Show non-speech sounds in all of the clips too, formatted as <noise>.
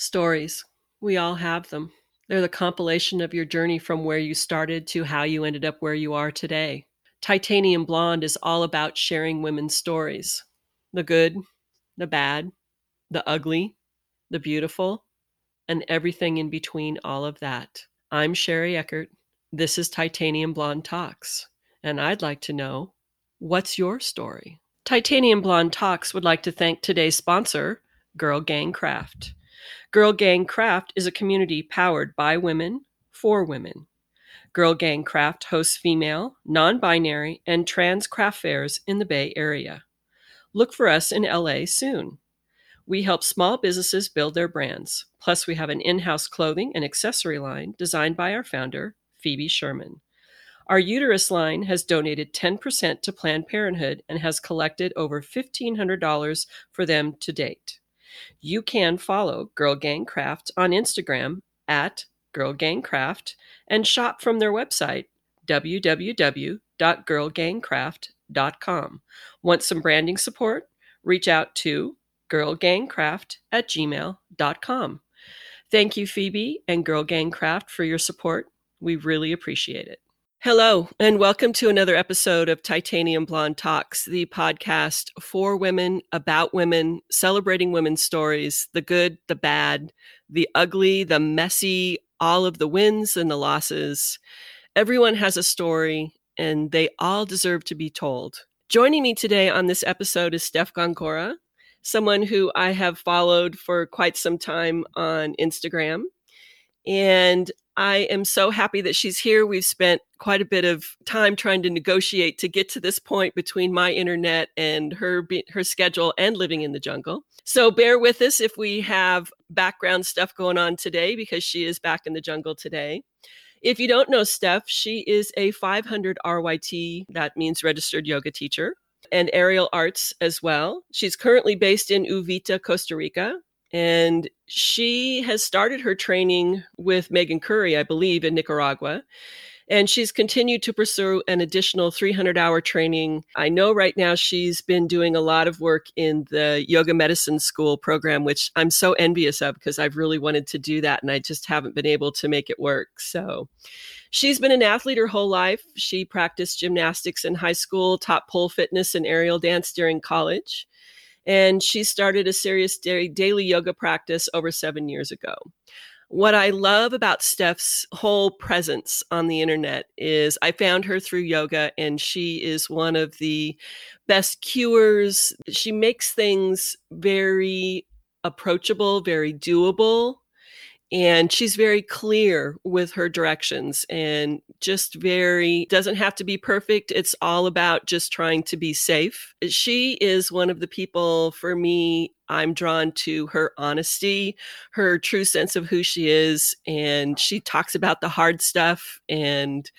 Stories. We all have them. They're the compilation of your journey from where you started to how you ended up where you are today. Titanium Blonde is all about sharing women's stories the good, the bad, the ugly, the beautiful, and everything in between all of that. I'm Sherry Eckert. This is Titanium Blonde Talks, and I'd like to know what's your story? Titanium Blonde Talks would like to thank today's sponsor, Girl Gang Craft. Girl Gang Craft is a community powered by women for women. Girl Gang Craft hosts female, non binary, and trans craft fairs in the Bay Area. Look for us in LA soon. We help small businesses build their brands. Plus, we have an in house clothing and accessory line designed by our founder, Phoebe Sherman. Our uterus line has donated 10% to Planned Parenthood and has collected over $1,500 for them to date. You can follow Girl Gang Craft on Instagram at Girl Gang Craft and shop from their website, www.girlgangcraft.com. Want some branding support? Reach out to girlgangcraft at gmail.com. Thank you, Phoebe and Girl Gang Craft, for your support. We really appreciate it. Hello, and welcome to another episode of Titanium Blonde Talks, the podcast for women, about women, celebrating women's stories the good, the bad, the ugly, the messy, all of the wins and the losses. Everyone has a story, and they all deserve to be told. Joining me today on this episode is Steph Gongora, someone who I have followed for quite some time on Instagram. And I am so happy that she's here. We've spent quite a bit of time trying to negotiate to get to this point between my internet and her her schedule and living in the jungle. So bear with us if we have background stuff going on today because she is back in the jungle today. If you don't know Steph, she is a 500 RYT, that means registered yoga teacher, and aerial arts as well. She's currently based in Uvita, Costa Rica, and she has started her training with Meghan Currie, I believe, in Nicaragua. And she's continued to pursue an additional 300 hour training. I know right now she's been doing a lot of work in the yoga medicine school program, which I'm so envious of because I've really wanted to do that and I just haven't been able to make it work. So she's been an athlete her whole life. She practiced gymnastics in high school, taught pole fitness and aerial dance during college and she started a serious daily yoga practice over seven years ago. What I love about Steph's whole presence on the internet is I found her through yoga, and she is one of the best cures. She makes things very approachable, very doable and she's very clear with her directions and just very doesn't have to be perfect it's all about just trying to be safe. She is one of the people for me i'm drawn to her honesty her true sense of who she is and she talks about the hard stuff and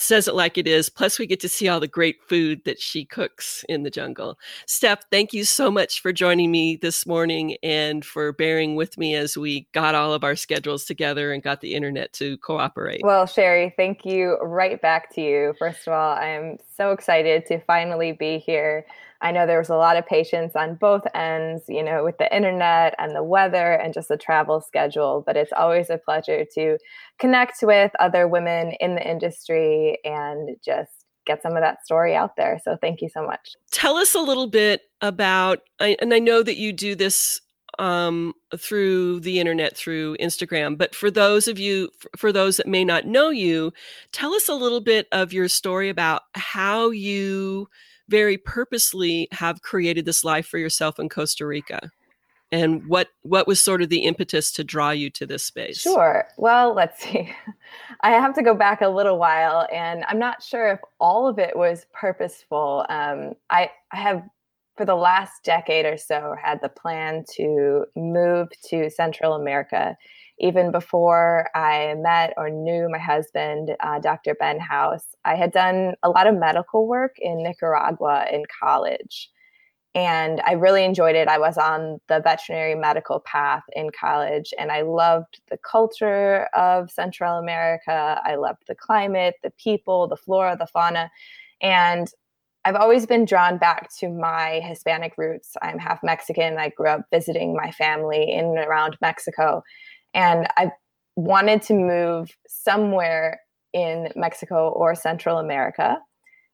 says it like it is. Plus, we get to see all the great food that she cooks in the jungle. Steph, thank you so much for joining me this morning and for bearing with me as we got all of our schedules together and got the internet to cooperate. Well, Sherry, thank you right back to you. First of all, I'm so excited to finally be here I know there was a lot of patience on both ends, you know, with the internet and the weather and just the travel schedule. But it's always a pleasure to connect with other women in the industry and just get some of that story out there. So thank you so much. Tell us a little bit about, and I know that you do this um, through the internet, through Instagram. But for those of you, for those that may not know you, tell us a little bit of your story about how you very purposely have created this life for yourself in Costa Rica? And what what was sort of the impetus to draw you to this space? Sure. Well, let's see. <laughs> I have to go back a little while, and I'm not sure if all of it was purposeful. Um, I, I have for the last decade or so had the plan to move to Central America even before I met or knew my husband, uh, Dr. Ben House, I had done a lot of medical work in Nicaragua in college. And I really enjoyed it. I was on the veterinary medical path in college, and I loved the culture of Central America. I loved the climate, the people, the flora, the fauna. And I've always been drawn back to my Hispanic roots. I'm half Mexican. I grew up visiting my family in and around Mexico. And I wanted to move somewhere in Mexico or Central America.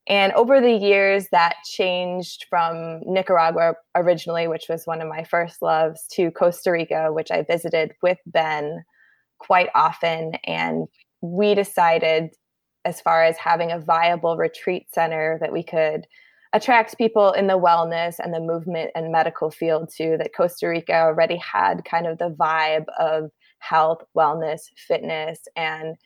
And over the years, that changed from Nicaragua originally, which was one of my first loves, to Costa Rica, which I visited with Ben quite often. And we decided as far as having a viable retreat center that we could attract people in the wellness and the movement and medical field too that costa rica already had kind of the vibe of health wellness fitness and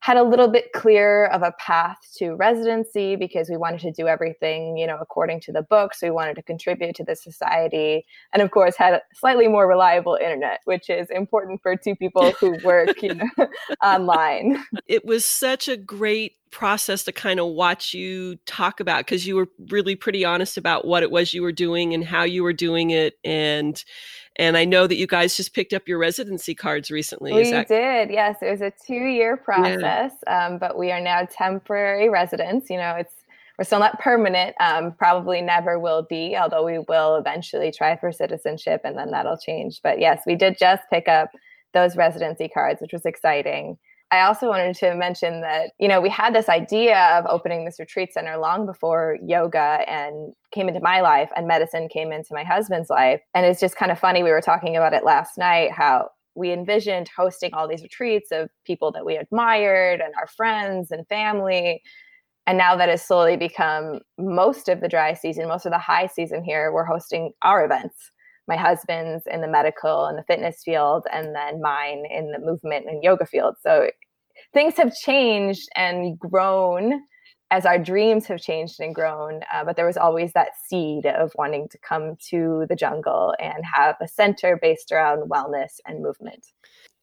had a little bit clearer of a path to residency because we wanted to do everything you know according to the books. We wanted to contribute to the society. And of course had a slightly more reliable internet which is important for two people who <laughs> work you know <laughs> online. It was such a great process to kind of watch you talk about because you were really pretty honest about what it was you were doing and how you were doing it. And and I know that you guys just picked up your residency cards recently. We that- did, yes. It was a two-year process, yeah. um, but we are now temporary residents. You know, it's we're still not permanent. Um, probably never will be, although we will eventually try for citizenship, and then that'll change. But yes, we did just pick up those residency cards, which was exciting. I also wanted to mention that, you know, we had this idea of opening this retreat center long before yoga and came into my life and medicine came into my husband's life. And it's just kind of funny. We were talking about it last night how we envisioned hosting all these retreats of people that we admired and our friends and family. And now that has slowly become most of the dry season, most of the high season here, we're hosting our events my husband's in the medical and the fitness field, and then mine in the movement and yoga field. So things have changed and grown as our dreams have changed and grown. Uh, but there was always that seed of wanting to come to the jungle and have a center based around wellness and movement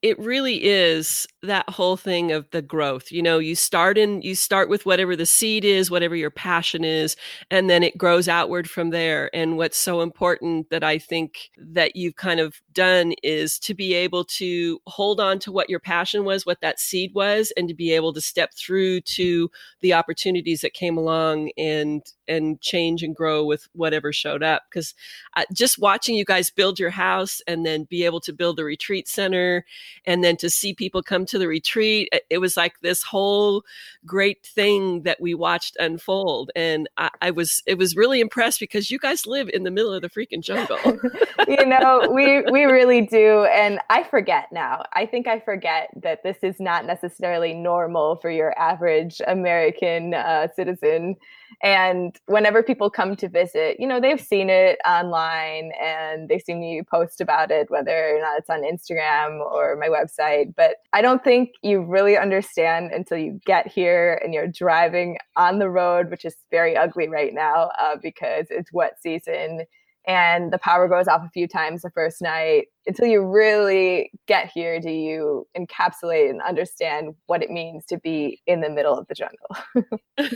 it really is that whole thing of the growth you know you start in you start with whatever the seed is whatever your passion is and then it grows outward from there and what's so important that i think that you've kind of done is to be able to hold on to what your passion was what that seed was and to be able to step through to the opportunities that came along and and change and grow with whatever showed up because uh, just watching you guys build your house and then be able to build the retreat center and then to see people come to the retreat it was like this whole great thing that we watched unfold and I, I was it was really impressed because you guys live in the middle of the freaking jungle. <laughs> You know we we really do and i forget now. I think i forget that this is not necessarily normal for your average american uh, citizen and whenever people come to visit, you know, they've seen it online and they see me post about it, whether or not it's on Instagram or my website. But I don't think you really understand until you get here and you're driving on the road, which is very ugly right now uh, because it's wet season and the power goes off a few times the first night until you really get here do you encapsulate and understand what it means to be in the middle of the jungle <laughs>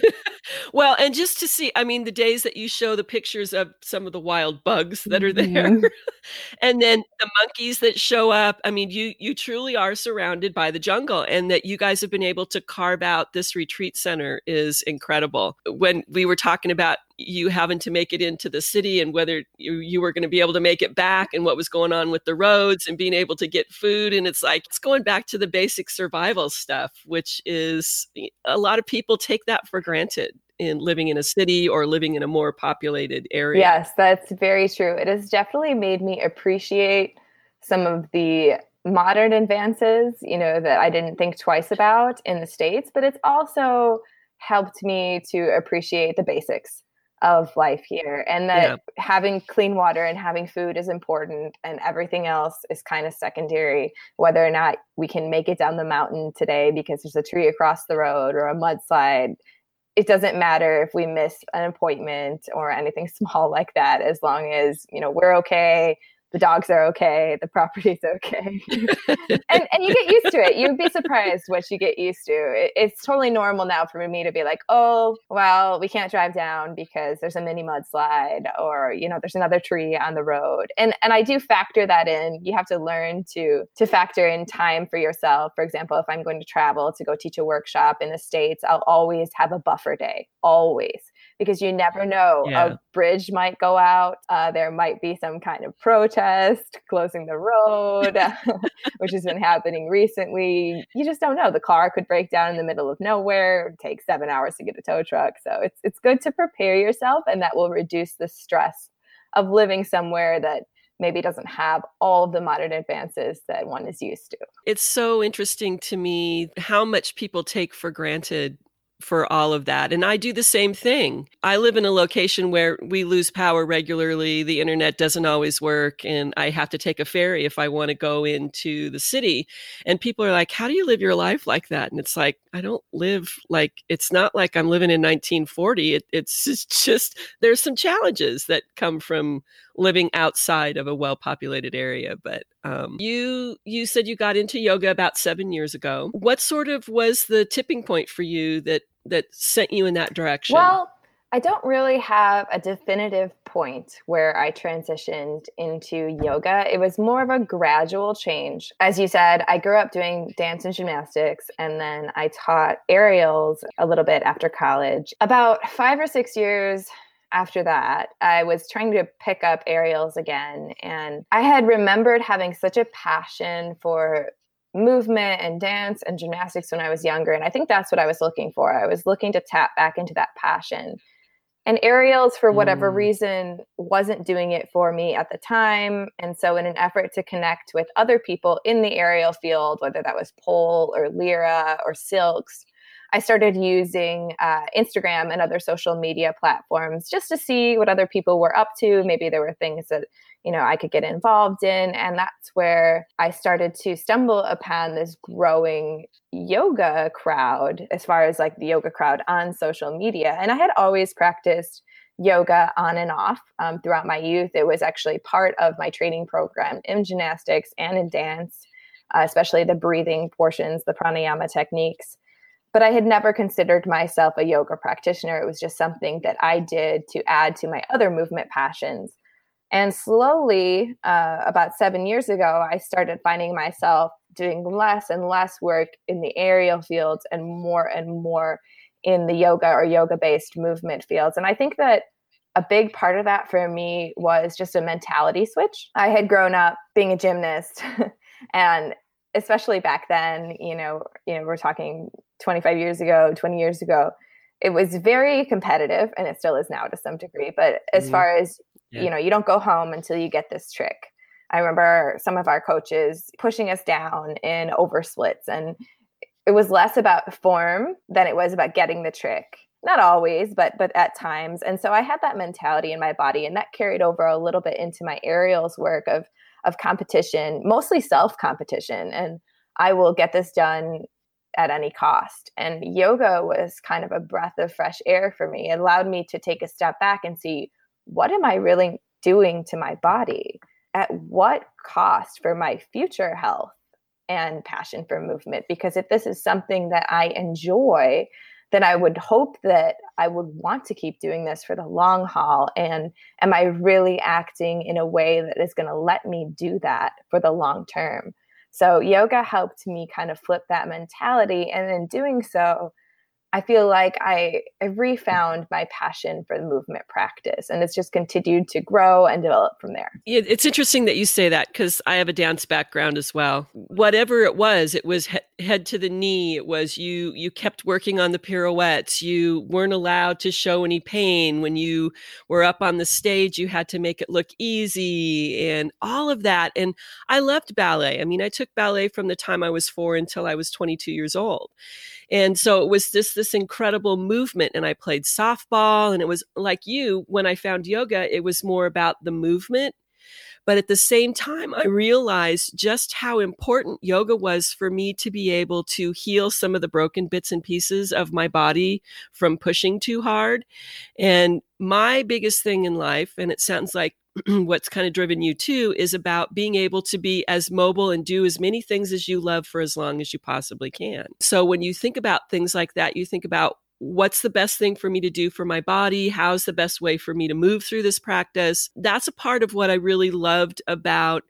well and just to see i mean the days that you show the pictures of some of the wild bugs that are there mm-hmm. <laughs> and then the monkeys that show up i mean you you truly are surrounded by the jungle and that you guys have been able to carve out this retreat center is incredible when we were talking about you having to make it into the city and whether you, you were going to be able to make it back and what was going on with the roads and being able to get food. And it's like, it's going back to the basic survival stuff, which is a lot of people take that for granted in living in a city or living in a more populated area. Yes, that's very true. It has definitely made me appreciate some of the modern advances, you know, that I didn't think twice about in the States, but it's also helped me to appreciate the basics of life here and that yeah. having clean water and having food is important and everything else is kind of secondary whether or not we can make it down the mountain today because there's a tree across the road or a mudslide it doesn't matter if we miss an appointment or anything <laughs> small like that as long as you know we're okay the dogs are okay, the property's okay. <laughs> and, and you get used to it. You'd be surprised what you get used to. It, it's totally normal now for me to be like, oh, well, we can't drive down because there's a mini mudslide or, you know, there's another tree on the road. And and I do factor that in. You have to learn to to factor in time for yourself. For example, if I'm going to travel to go teach a workshop in the States, I'll always have a buffer day. Always because you never know. Yeah. A bridge might go out. Uh, there might be some kind of protest closing the road, <laughs> <laughs> which has been happening recently. You just don't know. The car could break down in the middle of nowhere. take seven hours to get a tow truck. So it's it's good to prepare yourself, and that will reduce the stress of living somewhere that maybe doesn't have all of the modern advances that one is used to. It's so interesting to me how much people take for granted for all of that. And I do the same thing. I live in a location where we lose power regularly. The internet doesn't always work. And I have to take a ferry if I want to go into the city. And people are like, How do you live your life like that? And it's like, I don't live like it's not like I'm living in 1940. It, it's just, there's some challenges that come from living outside of a well populated area. But um, you you said you got into yoga about seven years ago. What sort of was the tipping point for you that that sent you in that direction? Well, I don't really have a definitive point where I transitioned into yoga. It was more of a gradual change. As you said, I grew up doing dance and gymnastics, and then I taught aerials a little bit after college. About five or six years after that, I was trying to pick up aerials again. And I had remembered having such a passion for movement and dance and gymnastics when I was younger. And I think that's what I was looking for. I was looking to tap back into that passion. And aerials, for whatever mm. reason, wasn't doing it for me at the time. And so, in an effort to connect with other people in the aerial field, whether that was pole or lyra or silks, I started using uh, Instagram and other social media platforms just to see what other people were up to. Maybe there were things that you know I could get involved in, and that's where I started to stumble upon this growing yoga crowd, as far as like the yoga crowd on social media. And I had always practiced yoga on and off um, throughout my youth. It was actually part of my training program in gymnastics and in dance, uh, especially the breathing portions, the pranayama techniques but I had never considered myself a yoga practitioner. It was just something that I did to add to my other movement passions. And slowly, uh, about seven years ago, I started finding myself doing less and less work in the aerial fields and more and more in the yoga or yoga based movement fields. And I think that a big part of that for me was just a mentality switch. I had grown up being a gymnast <laughs> and especially back then, you know, you know, we're talking 25 years ago, 20 years ago, it was very competitive and it still is now to some degree. But as mm-hmm. far as, yeah. you know, you don't go home until you get this trick. I remember some of our coaches pushing us down in oversplits and it was less about form than it was about getting the trick. Not always, but but at times. And so I had that mentality in my body and that carried over a little bit into my aerials work of of competition, mostly self competition. And I will get this done at any cost. And yoga was kind of a breath of fresh air for me. It allowed me to take a step back and see what am I really doing to my body? At what cost for my future health and passion for movement? Because if this is something that I enjoy, then I would hope that I would want to keep doing this for the long haul. And am I really acting in a way that is going to let me do that for the long term? So, yoga helped me kind of flip that mentality. And in doing so, I feel like I, I refound my passion for the movement practice and it's just continued to grow and develop from there. It's interesting that you say that because I have a dance background as well. Whatever it was, it was he- head to the knee. It was you you kept working on the pirouettes. You weren't allowed to show any pain when you were up on the stage. You had to make it look easy and all of that. And I loved ballet. I mean, I took ballet from the time I was 4 until I was 22 years old. And so it was just this incredible movement. And I played softball. And it was like you, when I found yoga, it was more about the movement. But at the same time, I realized just how important yoga was for me to be able to heal some of the broken bits and pieces of my body from pushing too hard. And my biggest thing in life, and it sounds like <clears throat> what's kind of driven you too is about being able to be as mobile and do as many things as you love for as long as you possibly can. So when you think about things like that, you think about what's the best thing for me to do for my body? How's the best way for me to move through this practice? That's a part of what I really loved about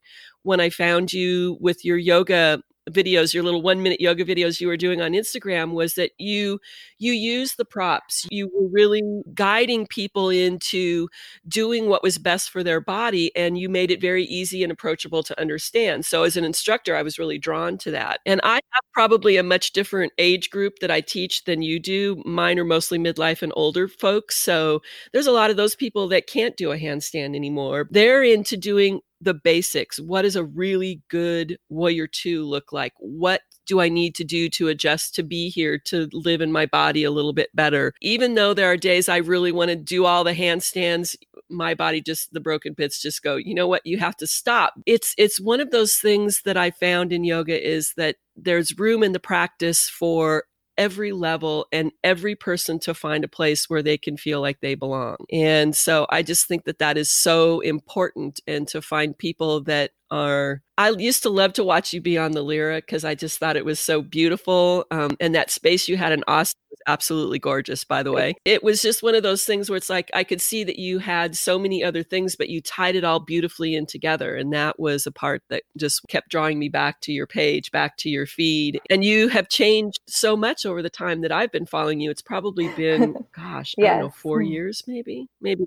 when I found you with your yoga videos your little one minute yoga videos you were doing on instagram was that you you use the props. You were really guiding people into doing what was best for their body and you made it very easy and approachable to understand. So as an instructor i was really drawn to that. And i have probably a much different age group that i teach than you do. Mine are mostly midlife and older folks. So there's a lot of those people that can't do a handstand anymore. They're into doing the basics. What does a really good warrior two look like? What do I need to do to adjust to be here to live in my body a little bit better? Even though there are days I really want to do all the handstands, my body just the broken bits just go, you know what, you have to stop. It's it's one of those things that I found in yoga is that there's room in the practice for every level and every person to find a place where they can feel like they belong. And so I just think that that is so important and to find people that are I used to love to watch you be on the Lyra because I just thought it was so beautiful. Um, and that space you had in Austin absolutely gorgeous, by the way. It was just one of those things where it's like I could see that you had so many other things, but you tied it all beautifully in together. And that was a part that just kept drawing me back to your page, back to your feed. And you have changed so much over the time that I've been following you. It's probably been, <laughs> gosh, yes. I don't know, four hmm. years maybe, maybe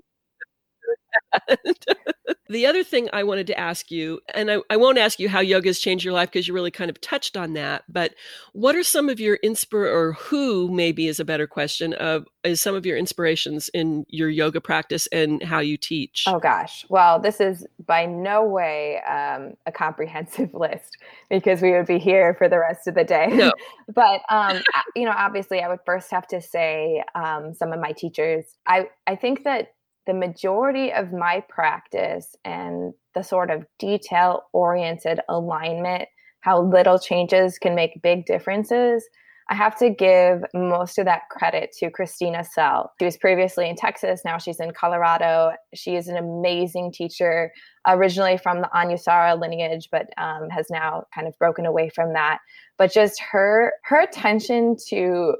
<laughs> the other thing I wanted to ask you, and I, I won't ask you how yoga has changed your life because you really kind of touched on that, but what are some of your inspir or who maybe is a better question of is some of your inspirations in your yoga practice and how you teach? Oh gosh. Well, this is by no way um, a comprehensive <laughs> list because we would be here for the rest of the day. No. <laughs> but um, you know, obviously I would first have to say um, some of my teachers. I, I think that the majority of my practice and the sort of detail oriented alignment, how little changes can make big differences, I have to give most of that credit to Christina Sell. She was previously in Texas, now she's in Colorado. She is an amazing teacher, originally from the Anusara lineage, but um, has now kind of broken away from that. But just her her attention to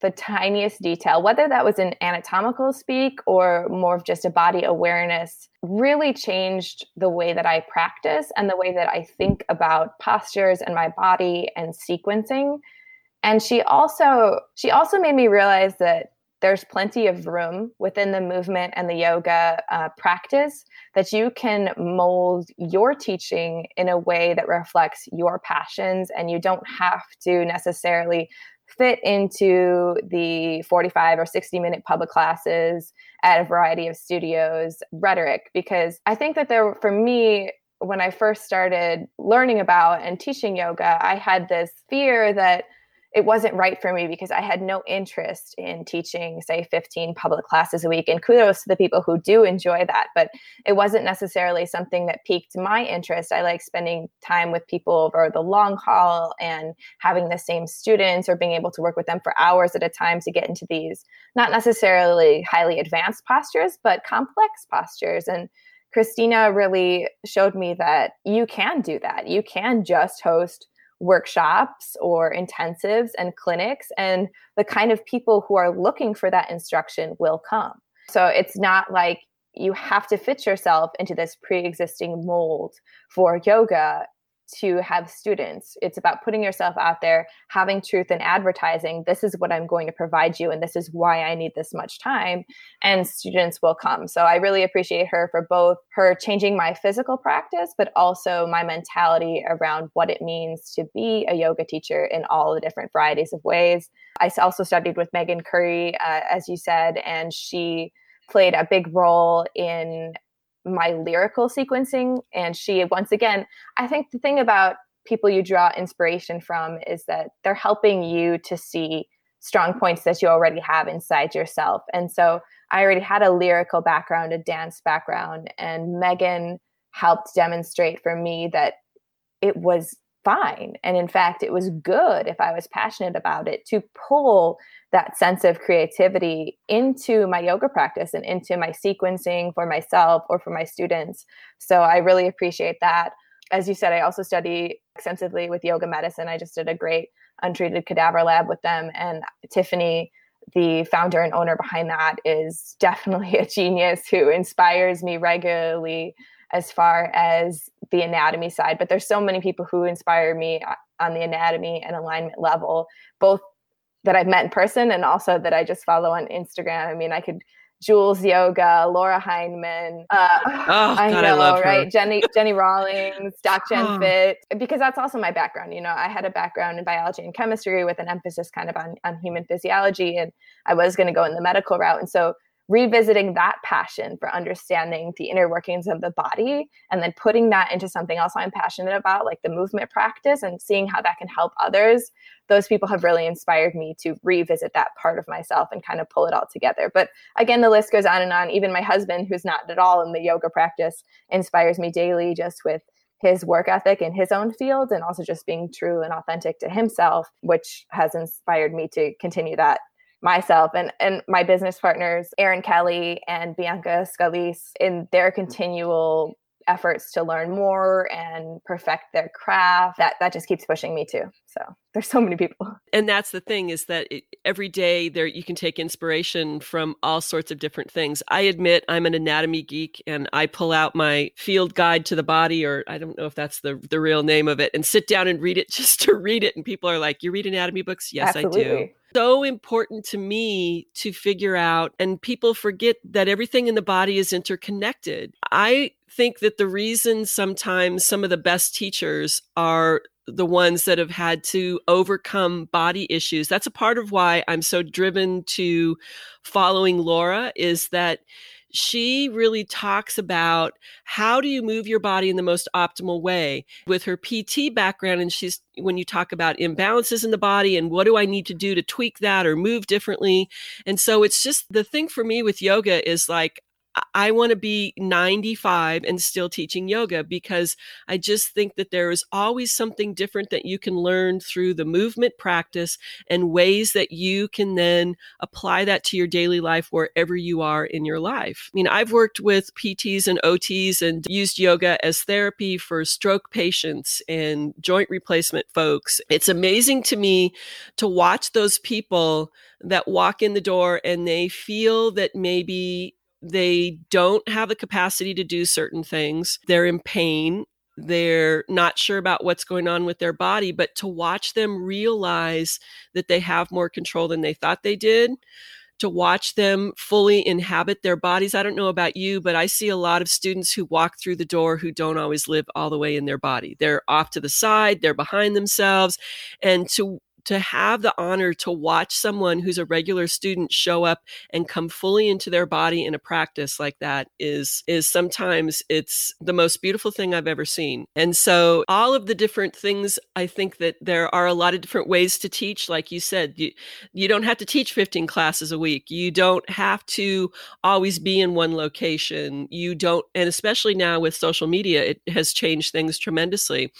the tiniest detail, whether that was in anatomical speak or more of just a body awareness, really changed the way that I practice and the way that I think about postures and my body and sequencing. And she also she also made me realize that there's plenty of room within the movement and the yoga uh, practice that you can mold your teaching in a way that reflects your passions and you don't have to necessarily fit into the 45 or 60 minute public classes at a variety of studios rhetoric because I think that there, for me, when I first started learning about and teaching yoga, I had this fear that it wasn't right for me because I had no interest in teaching, say, 15 public classes a week. And kudos to the people who do enjoy that. But it wasn't necessarily something that piqued my interest. I like spending time with people over the long haul and having the same students or being able to work with them for hours at a time to get into these not necessarily highly advanced postures, but complex postures. And Christina really showed me that you can do that. You can just host workshops or intensives and clinics and the kind of people who are looking for that instruction will come. So it's not like you have to fit yourself into this pre-existing mold for yoga to have students. It's about putting yourself out there, having truth and advertising. This is what I'm going to provide you, and this is why I need this much time. And students will come. So I really appreciate her for both her changing my physical practice, but also my mentality around what it means to be a yoga teacher in all the different varieties of ways. I also studied with Meghan Currie, uh, as you said, and she played a big role in my lyrical sequencing. And she, once again, I think the thing about people you draw inspiration from is that they're helping you to see strong points that you already have inside yourself. And so I already had a lyrical background, a dance background, and Meghan helped demonstrate for me that it was fine. And in fact, it was good if I was passionate about it to pull that sense of creativity into my yoga practice and into my sequencing for myself or for my students. So I really appreciate that. As you said, I also study extensively with yoga medicine. I just did a great untreated cadaver lab with them. And Tiffany, the founder and owner behind that, is definitely <laughs> a genius who inspires me regularly as far as the anatomy side. But there's so many people who inspire me uh, on the anatomy and alignment level, both that I've met in person and also that I just follow on Instagram. I mean, I could Jules Yoga, Laura Heineman. Uh, oh, I God, know, I right? Jenny Jenni Rawlings, Doc Jen Fit, because that's also my background. You know, I had a background in biology and chemistry with an emphasis kind of on, on human physiology, and I was going to go in the medical route. And so revisiting that passion for understanding the inner workings of the body and then putting that into something else I'm passionate about, like the movement practice, and seeing how that can help others. Those people have really inspired me to revisit that part of myself and kind of pull it all together. But again, the list goes on and on. Even my husband, who's not at all in the yoga practice, inspires me daily just with his work ethic in his own field and also just being true and authentic to himself, which has inspired me to continue that myself and, and my business partners, Erin Kelly and Bianca Scalise, in their continual efforts to learn more and perfect their craft that that just keeps pushing me too. So there's so many people. And that's the thing is that it, every day there you can take inspiration from all sorts of different things. I admit i'm an anatomy geek and i pull out my field guide to the body or i don't know if that's the the real name of it and sit down and read it <laughs> just to read it. And people are like you read anatomy books? Yes Absolutely. i do so important to me to figure out and people forget that everything in the body is interconnected i think that the reason sometimes some of the best teachers are the ones that have had to overcome body issues. That's a part of why I'm so driven to following Laura is that she really talks about how do you move your body in the most optimal way with her PT background and she's when you talk about imbalances in the body and what do I need to do to tweak that or move differently. And so it's just the thing for me with yoga is like I want to be 95 and still teaching yoga because I just think that there is always something different that you can learn through the movement practice and ways that you can then apply that to your daily life wherever you are in your life. I mean, I've worked with PTs and OTs and used yoga as therapy for stroke patients and joint replacement folks. It's amazing to me to watch those people that walk in the door and they feel that maybe they don't have the capacity to do certain things. They're in pain. They're not sure about what's going on with their body, but to watch them realize that they have more control than they thought they did, to watch them fully inhabit their bodies. I don't know about you, but I see a lot of students who walk through the door who don't always live all the way in their body. They're off to the side, they're behind themselves. And to to have the honor to watch someone who's a regular student show up and come fully into their body in a practice like that is is sometimes it's the most beautiful thing I've ever seen. And so all of the different things I think that there are a lot of different ways to teach like you said you you don't have to teach 15 classes a week. You don't have to always be in one location. You don't and especially now with social media it has changed things tremendously.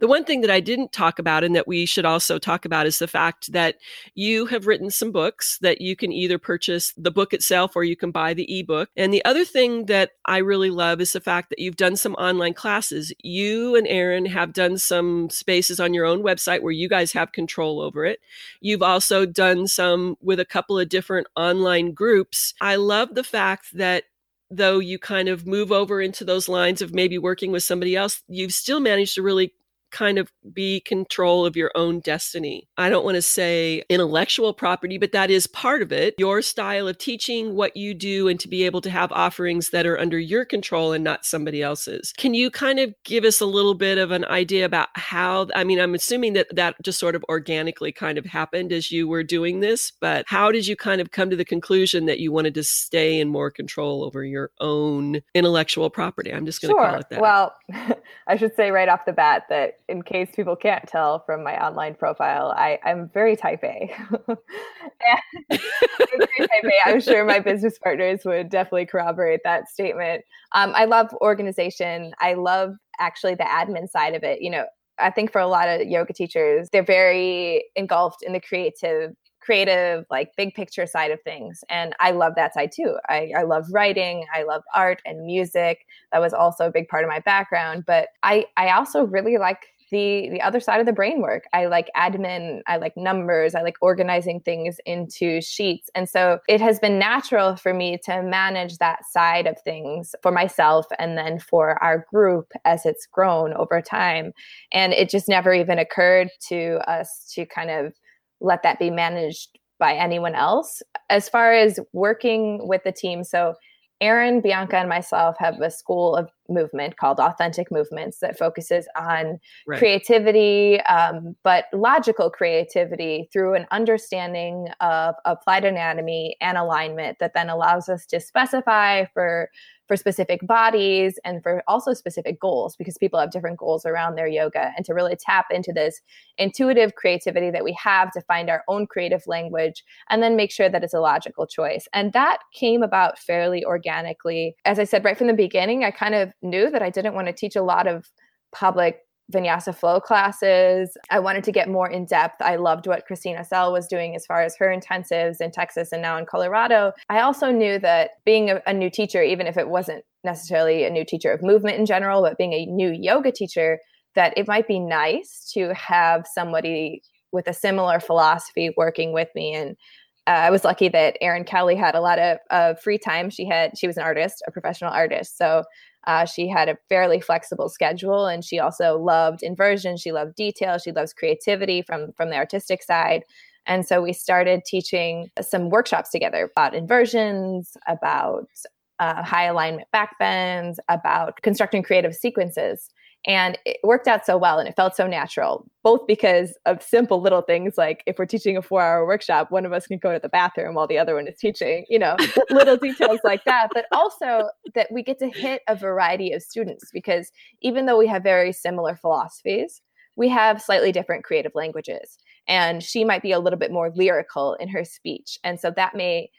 The one thing that I didn't talk about and that we should also talk about is the fact that you have written some books that you can either purchase the book itself or you can buy the ebook. And the other thing that I really love is the fact that you've done some online classes. You and Erin have done some spaces on your own website where you guys have control over it. You've also done some with a couple of different online groups. I love the fact that though you kind of move over into those lines of maybe working with somebody else, you've still managed to really kind of be control of your own destiny. I don't want to say intellectual property, but that is part of it. Your style of teaching, what you do, and to be able to have offerings that are under your control and not somebody else's. Can you kind of give us a little bit of an idea about how? I mean, I'm assuming that that just sort of organically kind of happened as you were doing this, but how did you kind of come to the conclusion that you wanted to stay in more control over your own intellectual property? I'm just going to sure. call it that. Well, <laughs> I should say right off the bat that in case people can't tell from my online profile, I, I'm very <laughs> type A. I'm sure my business partners would definitely corroborate that statement. Um, I love organization. I love actually the admin side of it. You know, I think for a lot of yoga teachers, they're very engulfed in the creative creative, like big picture side of things. And I love that side too. I, I love writing, I love art and music. That was also a big part of my background. But I, I also really like the the other side of the brain work. I like admin, I like numbers, I like organizing things into sheets. And so it has been natural for me to manage that side of things for myself and then for our group as it's grown over time. And it just never even occurred to us to kind of let that be managed by anyone else. As far as working with the team, so Erin, Bianca, and myself have a school of movement called Authentic Movements that focuses on right. creativity, um, but logical creativity through an understanding of applied anatomy and alignment that then allows us to specify for for specific bodies and for also specific goals because people have different goals around their yoga and to really tap into this intuitive creativity that we have to find our own creative language and then make sure that it's a logical choice. And that came about fairly organically. As I said right from the beginning, I kind of knew that I didn't want to teach a lot of public vinyasa flow classes. I wanted to get more in depth. I loved what Christina Sell was doing as far as her intensives in Texas and now in Colorado. I also knew that being a, a, new teacher, even if it wasn't necessarily a new teacher of movement in general, but being a new yoga teacher, that it might be nice to have somebody with a similar philosophy working with me and uh, I was lucky that Erin Kelly had a lot of, of free time. She had she was an artist, a professional artist, so uh, she had a fairly flexible schedule, and she also loved inversion. She loved detail. She loves creativity from from the artistic side. And so we started teaching some workshops together about inversions, about uh, high alignment backbends, about constructing creative sequences. And it worked out so well and it felt so natural, both because of simple little things like if we're teaching a four hour workshop, one of us can go to the bathroom while the other one is teaching, you know, <laughs> little details like that. But also that we get to hit a variety of students because even though we have very similar philosophies, we have slightly different creative languages. And she might be a little bit more lyrical in her speech. And so that may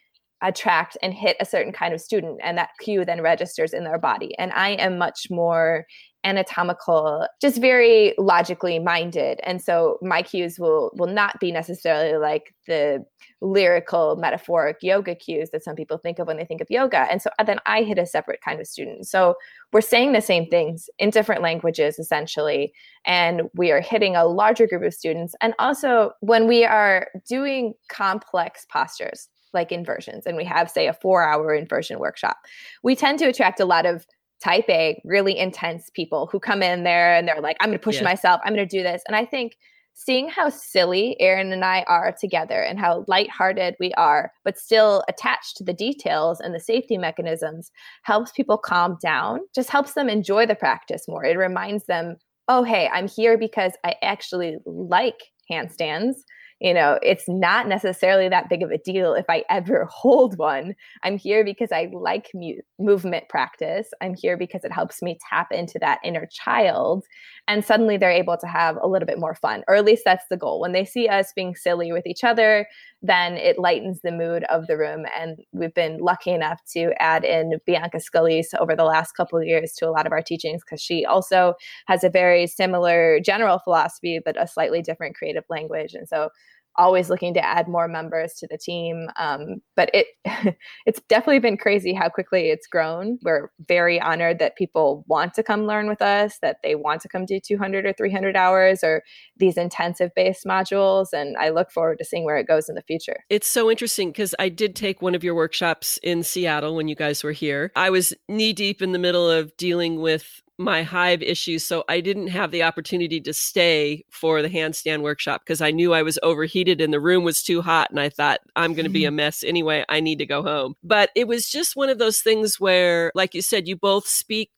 attract and hit a certain kind of student and that cue then registers in their body and i am much more anatomical just very logically minded. And so my cues will will not be necessarily like the lyrical metaphoric yoga cues that some people think of when they think of yoga. And so uh, then i hit a separate kind of student. So we're saying the same things in different languages essentially. And we are hitting a larger group of students. And also when we are doing complex postures like inversions and we have say a 4 hour inversion workshop we tend to attract a lot of type A, really intense people who come in there and they're like, I'm going to push yeah. myself, I'm going to do this. And I think seeing how silly Erin and I are together and how lighthearted we are, but still attached to the details and the safety mechanisms helps people calm down, just helps them enjoy the practice more. It reminds them, oh, hey, I'm here because I actually like handstands you know, it's not necessarily that big of a deal if I ever <laughs> hold one. I'm here because I like mu- movement practice. I'm here because it helps me tap into that inner child. And suddenly they're able to have a little bit more fun, or at least that's the goal. When they see us being silly with each other, then it lightens the mood of the room. And we've been lucky enough to add in Bianca Scalise over the last couple of years to a lot of our teachings because she also has a very similar general philosophy, but a slightly different creative language. And so always looking to add more members to the team. Um, but it <laughs> it's definitely been crazy how quickly it's grown. We're very honored that people want to come learn with us, that they want to come do 200 or 300 hours or these intensive based modules. And I look forward to seeing where it goes in the future. It's so interesting because I did take one of your workshops in Seattle when you guys were here. I was knee deep in the middle of dealing with my hive issues so i didn't have the opportunity to stay for the handstand workshop because i knew i was overheated and the room was too hot and i thought i'm going to be a <laughs> mess anyway i need to go home. But it was just one of those things where like you said you both speak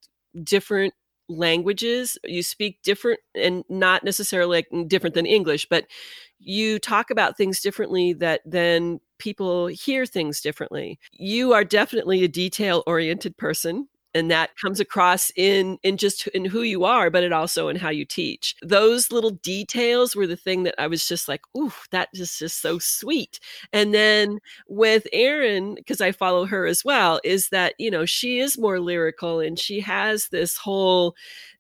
different languages you speak different and not necessarily like different than english but you talk about things differently that then people hear things differently. You are definitely a detail oriented person and that comes across in in just in who you are but it also in how you teach. Those little details were the thing that i was just like ooh that is just so sweet. And then with erin because i follow her as well is that you know she is more lyrical and she has this whole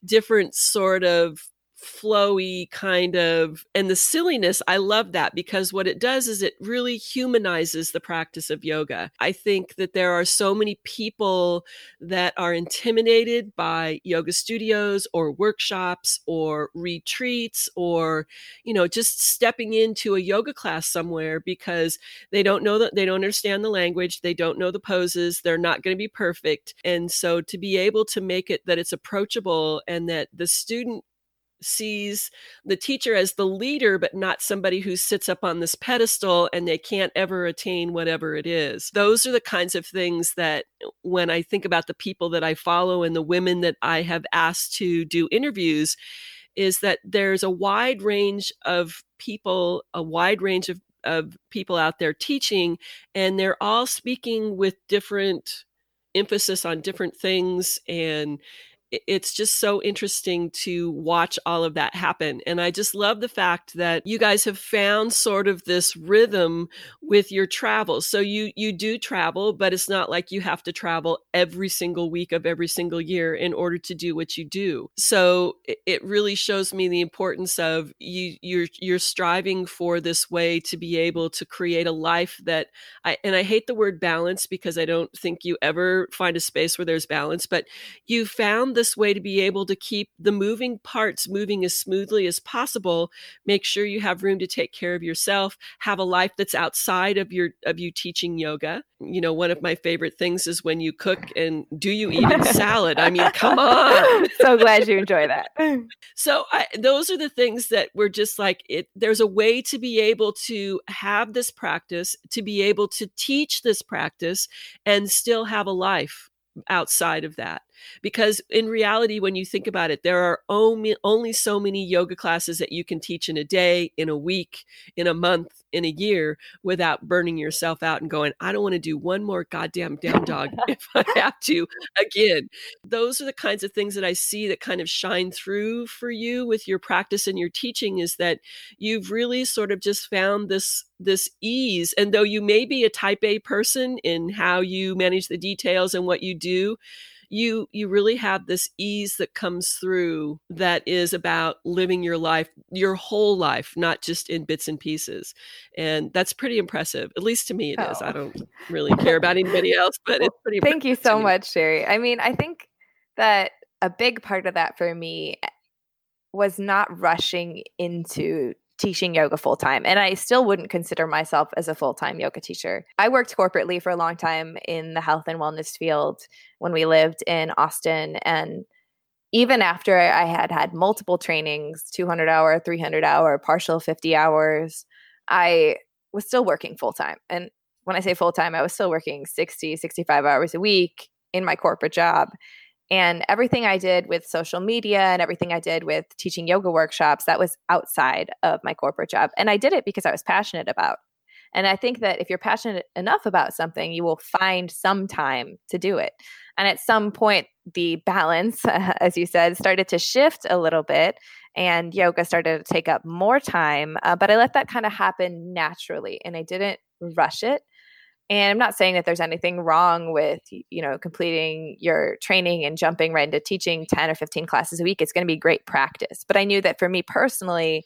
different sort of flowy kind of and the silliness i love that because what it does is it really humanizes the practice of yoga. I think that there are so many people that are intimidated by yoga studios or workshops or retreats or you know just stepping into a yoga class somewhere because they don't know that they don't understand the language they don't know the poses they're not going to be perfect. And so to be able to make it that it's approachable and that the student sees the teacher as the leader, but not somebody who sits up on this pedestal and they can't ever attain whatever it is. Those are the kinds of things that, uh, when I think about the people that I follow and the women that I have asked to do interviews, is that there's a wide range of people, a wide range of, of people out there teaching, and they're all speaking with different emphasis on different things and it's just so interesting to watch all of that happen. And I just love the fact that you guys have found sort of this rhythm with your travels. So you you do travel, but it's not like you have to travel every single week of every single year in order to do what you do. So it really shows me the importance of you you're you're striving for this way to be able to create a life that I and I hate the word balance because I don't think you ever find a space where there's balance, but you found this way to be able to keep the moving parts moving as smoothly as possible. Make sure you have room to take care of yourself have a life that's outside of your of you teaching yoga. You know one of my favorite things is when you cook and do you eat a salad? I mean come on. <laughs> So glad you enjoy that. <laughs> So I, those are the things that we're just like it there's a way to be able to have this practice to be able to teach this practice and still have a life outside of that because in reality when you think about it there are only only so many yoga classes that you can teach in a day in a week in a month in a year without burning yourself out and going i don't want to do one more goddamn down dog <laughs> if i have to again. Those are the kinds of things that i see that kind of shine through for you with your practice and your teaching is that you've really sort of just found this this ease and though you may be a type a person in how you manage the details and what you do you you really have this ease that comes through that is about living your life your whole life not just in bits and pieces and that's pretty impressive at least to me it oh. is. i don't really care about <laughs> anybody else but it's pretty thank you so much sherry i mean i think that a big part of that for me eh, was not rushing into teaching yoga full time. And I still wouldn't consider myself as a full time yoga teacher. I worked corporately for a long time in the health and wellness field when we lived in Austin. And even after I had had multiple trainings 200 hour, 300 hour, partial 50 hours I was still working full time. And when I say full time, I was still working 60, 65 hours a week in my corporate job. And everything I did with social media and everything I did with teaching yoga workshops, that was outside of my corporate job. And I did it because I was passionate about. And I think that if you're passionate enough about something, you will find some time to do it. And at some point, the balance, <laughs> as you said, started to shift a little bit and yoga started to take up more time. Uh, but I let that kind of happen naturally and I didn't rush it. And I'm not saying that there's anything wrong with, you know, completing your training and jumping right into teaching 10 or 15 classes a week. It's going to be great practice. But I knew that for me personally,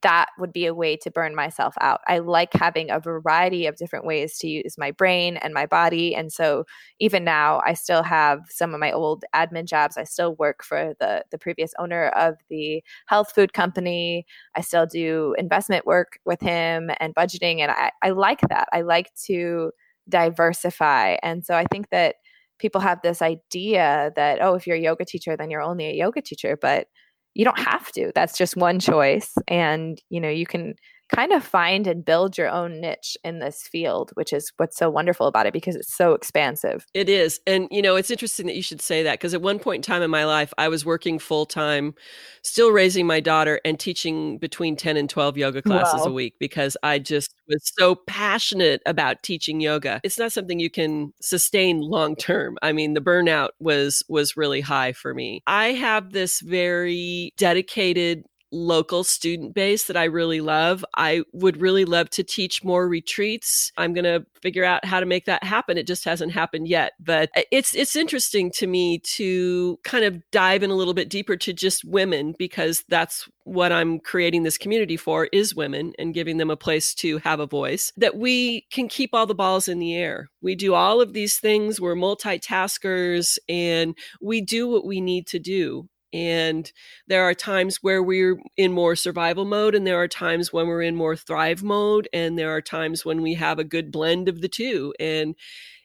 that would be a way to burn myself out. I like having a variety of different ways to use my brain and my body. And so even now I still have some of my old admin jobs. I still work for the the previous owner of the health food company. I still do investment work with him and budgeting. And I, I like that. I like to diversify. And so I think that people have this idea that, oh, if you're a yoga teacher, then you're only a yoga teacher. But you don't have to. That's just one choice. And, you know, you can kind of find and build your own niche in this field, which is what's so wonderful about it because it's so expansive. It is. And, you know, it's interesting that you should say that because at one point in time in my life, I was working full time, still raising my daughter and teaching between 10 and 12 yoga classes wow. a week because I just was so passionate about teaching yoga. It's not something you can sustain long term. I mean, the burnout was was really high for me. I have this very dedicated local student base that I really love. I would really love to teach more retreats. I'm going to figure out how to make that happen. It just hasn't happened yet, but uh, it's it's interesting to me to kind of dive in a little bit deeper to just women because that's what I'm creating this community for is women and giving them a place to have a voice that we can keep all the balls in the air. We do all of these things, we're multitaskers and we do what we need to do. And there are times where we're in more survival mode, and there are times when we're in more thrive mode, and there are times when we have a good blend of the two. And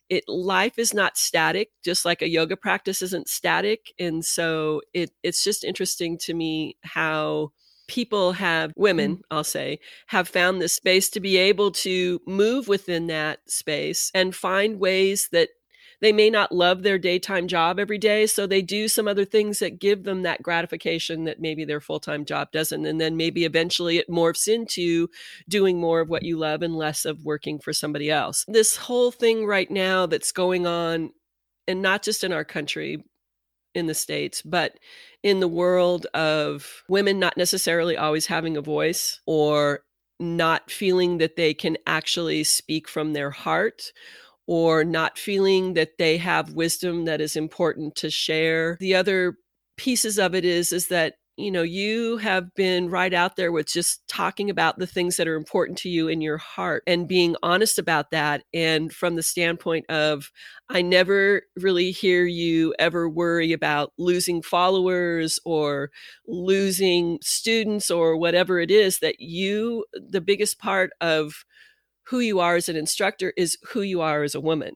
it life is not static, just like a yoga practice isn't static. And so it it's just interesting to me how people have women mm-hmm. i'll say have found this space to be able to move within that space and find ways that they may not love their daytime job every day so they do some other things that give them that gratification that maybe their full-time job doesn't and then maybe eventually it morphs into doing more of what you love and less of working for somebody else. This whole thing right now that's going on and not just in our country in the states but in the world of women not necessarily always having a voice or not feeling that they can actually speak from their heart or not feeling that they have wisdom that is important to share. The other pieces of it is is that you know you have been right out there with just talking about the things that are important to you in your heart and being honest about that and from the standpoint of i never really hear you ever worry about losing followers or losing students or whatever it is that you the biggest part of who you are as an instructor is who you are as a woman.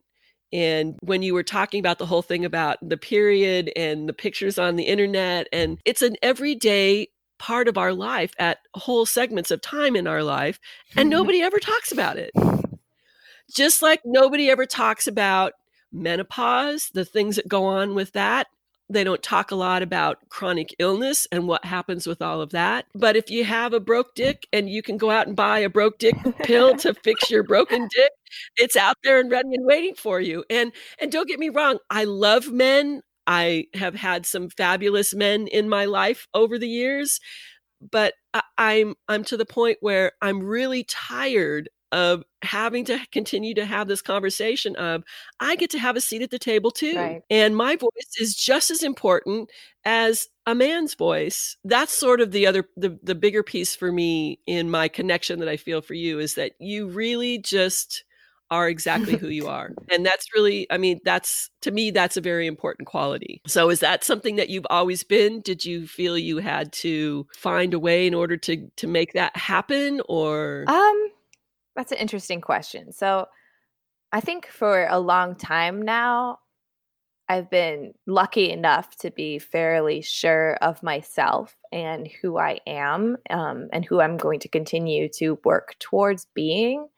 And when you were talking about the whole thing about the period and the pictures on the internet, and it's an everyday part of our life at whole segments of time in our life, and mm-hmm. nobody ever talks about it. Just like nobody ever talks about menopause, the things that go on with that, they don't talk a lot about chronic illness and what happens with all of that. But if you have a broke dick and you can go out and buy a broke dick pill to <laughs> fix your broken dick, it's out there and ready and waiting for you. And and don't get me wrong, I love men. I have had some fabulous men in my life over the years, but I, I'm I'm to the point where I'm really tired of having to continue to have this conversation of I get to have a seat at the table too. Right. And my voice is just as important as a man's voice. That's sort of the other the the bigger piece for me in my connection that I feel for you is that you really just are exactly who you are. <laughs> And that's really, I mean, that's to me, that's a very important quality. So, is that something that you've always been? Did you feel you had to find a way in order to to make that happen, or um, that's an interesting question. So, I think for a long time now, I've been lucky enough to be fairly sure of myself and who I am um, and who I'm going to continue to work towards being.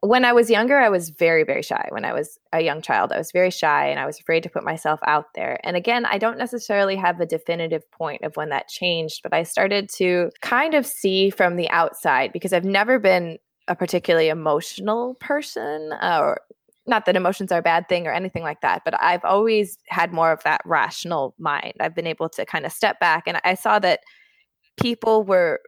When I was younger, I was very, very shy. When I was a young child, I was very shy and I was afraid to put myself out there. And again, I don't necessarily have a definitive point of when that changed, but I started to kind of see from the outside because I've never been a particularly emotional person uh, or not that emotions are a bad thing or anything like that but i've always had more of that rational mind. I've been able to kind of step back and i saw that people were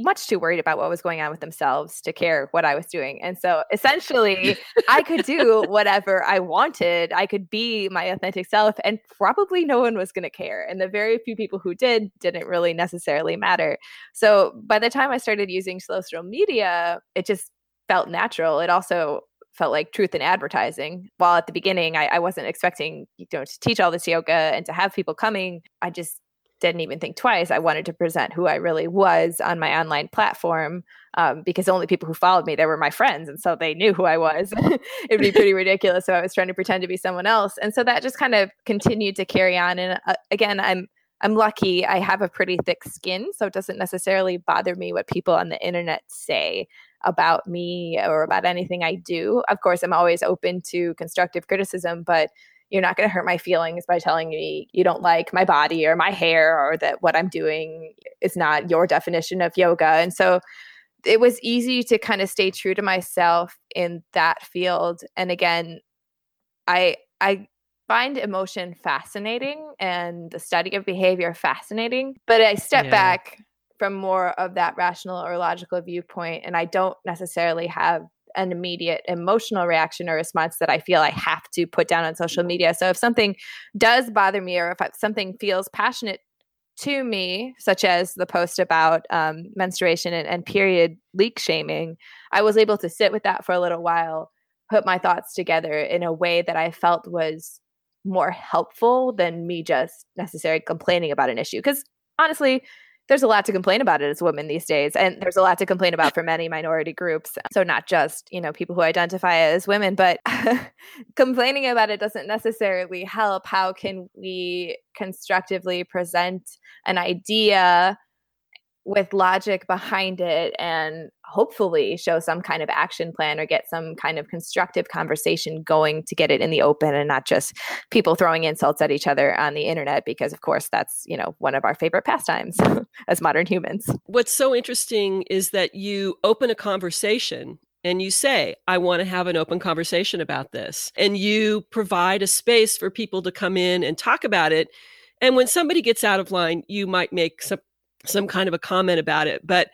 much too worried about what was going on with themselves to care what I was doing. And so <laughs> essentially, I could do whatever I wanted. I could be my authentic self, and probably no one was going to care. And the very few people who did didn't really necessarily matter. So by the time I started using social media, it just felt natural. It also felt like truth in advertising. While at the beginning, I, I wasn't expecting you know to teach all this yoga and to have people coming. I just didn't even think twice. I wanted to present who I really was on my online platform um, because only people who followed me there were my friends, and so they knew who I was. <laughs> It'd be pretty ridiculous if I was trying to pretend to be someone else, and so that just kind of continued to carry on. And uh, again, I'm I'm lucky. I have a pretty thick skin, so it doesn't necessarily bother me what people on the internet say about me or about anything I do. Of course, I'm always open to constructive criticism, but you're not going to hurt my feelings by telling me you don't like my body or my hair or that what I'm doing is not your definition of yoga. And so it was easy to kind of stay true to myself in that field. And again, I I find emotion fascinating and the study of behavior fascinating, but I step yeah. back from more of that rational or logical viewpoint and I don't necessarily have an immediate emotional reaction or response that I feel I have to put down on social media. So if something does bother me or if something feels passionate to me, such as the post about um, menstruation and, and period leak shaming, I was able to sit with that for a little while, put my thoughts together in a way that I felt was more helpful than me just necessarily complaining about an issue. Because honestly, there's a lot to complain about it as women these days and there's a lot to complain about for many minority groups. So not just you know people who identify as women but <laughs> complaining about it doesn't necessarily help. How can we constructively present an idea with logic behind it and hopefully show some kind of action plan or get some kind of constructive conversation going to get it in the open and not just people throwing insults at each other on the internet because of course that's you know one of our favorite pastimes <laughs> as modern humans what's so interesting is that you open a conversation and you say, I want to have an open conversation about this. And you provide a space for people to come in and talk about it. And when somebody gets out of line, you might make some some kind of a comment about it. But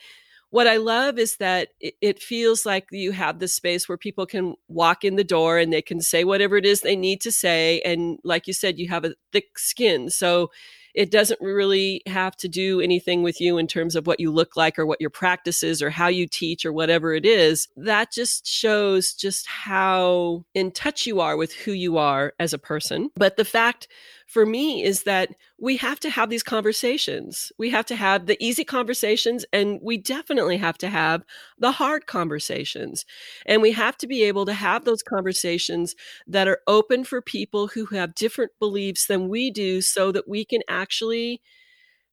what I love is that it, feels like you have this space where people can walk in the door and they can say whatever it is they need to say. And like you said, you have a thick skin. So it doesn't really have to do anything with you in terms of what you look like or what your practice is or how you teach or whatever it is. That just shows just how in touch you are with who you are as a person. But the fact for me is that we have to have these conversations. We have to have the easy conversations, and we definitely have to have the hard conversations. And we have to be able to have those conversations that are open for people who have different beliefs than we do so that we can actually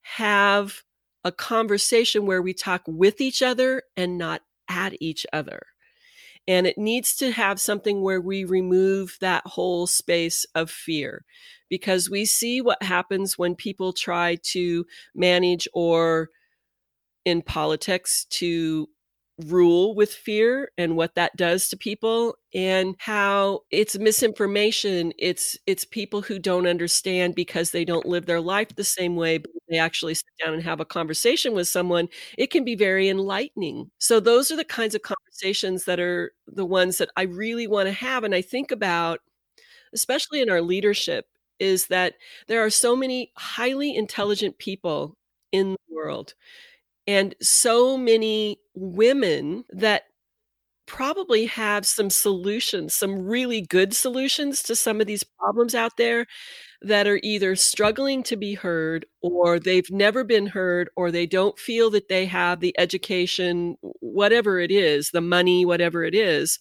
have a conversation where we talk with each other and not at each other. And it needs to have something where we remove that whole space of fear because we see what happens when people try to manage or in politics to rule with fear and what that does to people and how it's misinformation. It's it's people who don't understand because they don't live their life the same way but they actually sit down and have a conversation with someone it can be very enlightening. So those are the kinds of conversations that are the ones that I really want to have and I think about especially in our leadership is that there are so many highly intelligent people in the world and so many women that probably have some solutions, some really good solutions to some of these problems out there that are either struggling to be heard or they've never been heard or they don't feel that they have the education, whatever it is, the money, whatever it is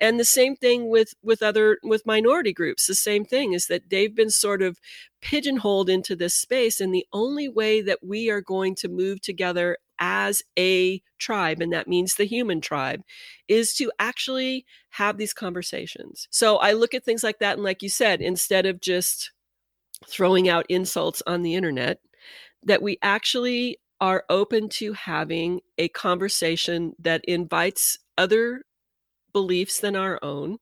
and the same thing with with other with minority groups the same thing is that they've been sort of pigeonholed into this space and the only way that we are going to move together as a tribe and that means the human tribe is to actually have these conversations. So i look at things like that and like you said instead of just throwing out insults on the internet that we actually are open to having a conversation that invites other beliefs than our own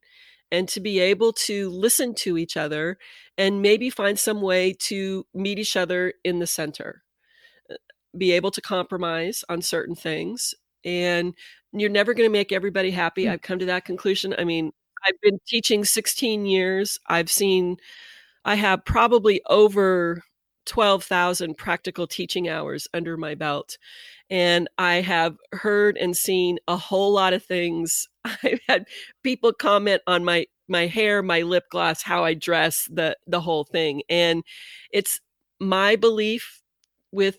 and to be able to listen to each other and maybe find some way to meet each other in the center uh, be able to compromise on certain things and you're never going to make everybody happy. Mm. i've come to that conclusion. I mean i've been teaching 16 years. I've seen i have probably over 12,000 practical teaching hours under my belt and I have heard and seen a whole lot of things. <laughs> I've had people comment on my my hair, my lip gloss, how I dress, the the whole thing. And it's my belief with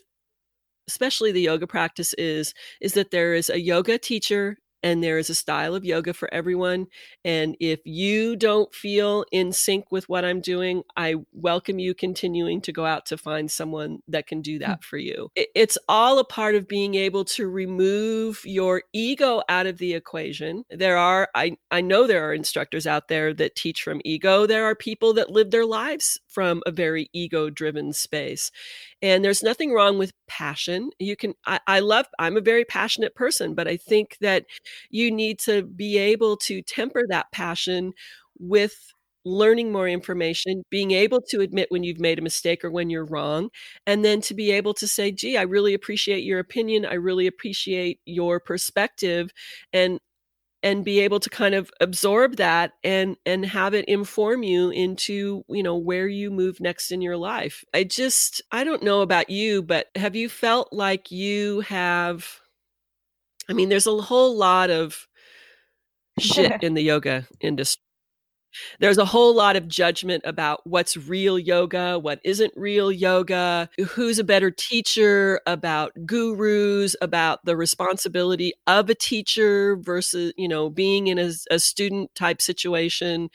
especially the yoga practice is is that there is a yoga teacher and there is a style of yoga for everyone. And if you don't feel in sync with what I'm doing, I welcome you continuing to go out to find someone that can do hmm. that for you. It's all a part of being able to remove your ego out of the equation. There are, I, I know there are instructors out there that teach from ego. There are people that live their lives from a very ego driven space. And there's nothing wrong with passion. You can, I, I love, I'm a very passionate person, but I think that you need to be able to temper that passion with learning more information, being able to admit when you've made a mistake or when you're wrong, and then to be able to say, "Gee, I really appreciate your opinion. I really appreciate your perspective," and and be able to kind of absorb that and and have it inform you into you know where you move next in your life. I just i don't know about you but have you felt like you have i mean there's a whole lot of shit <laughs> in the yoga industry there's a whole lot of judgment about what's real yoga, what isn't real yoga, who's a better teacher, about gurus, about the responsibility of a teacher versus, you know, being in a, a student type situation.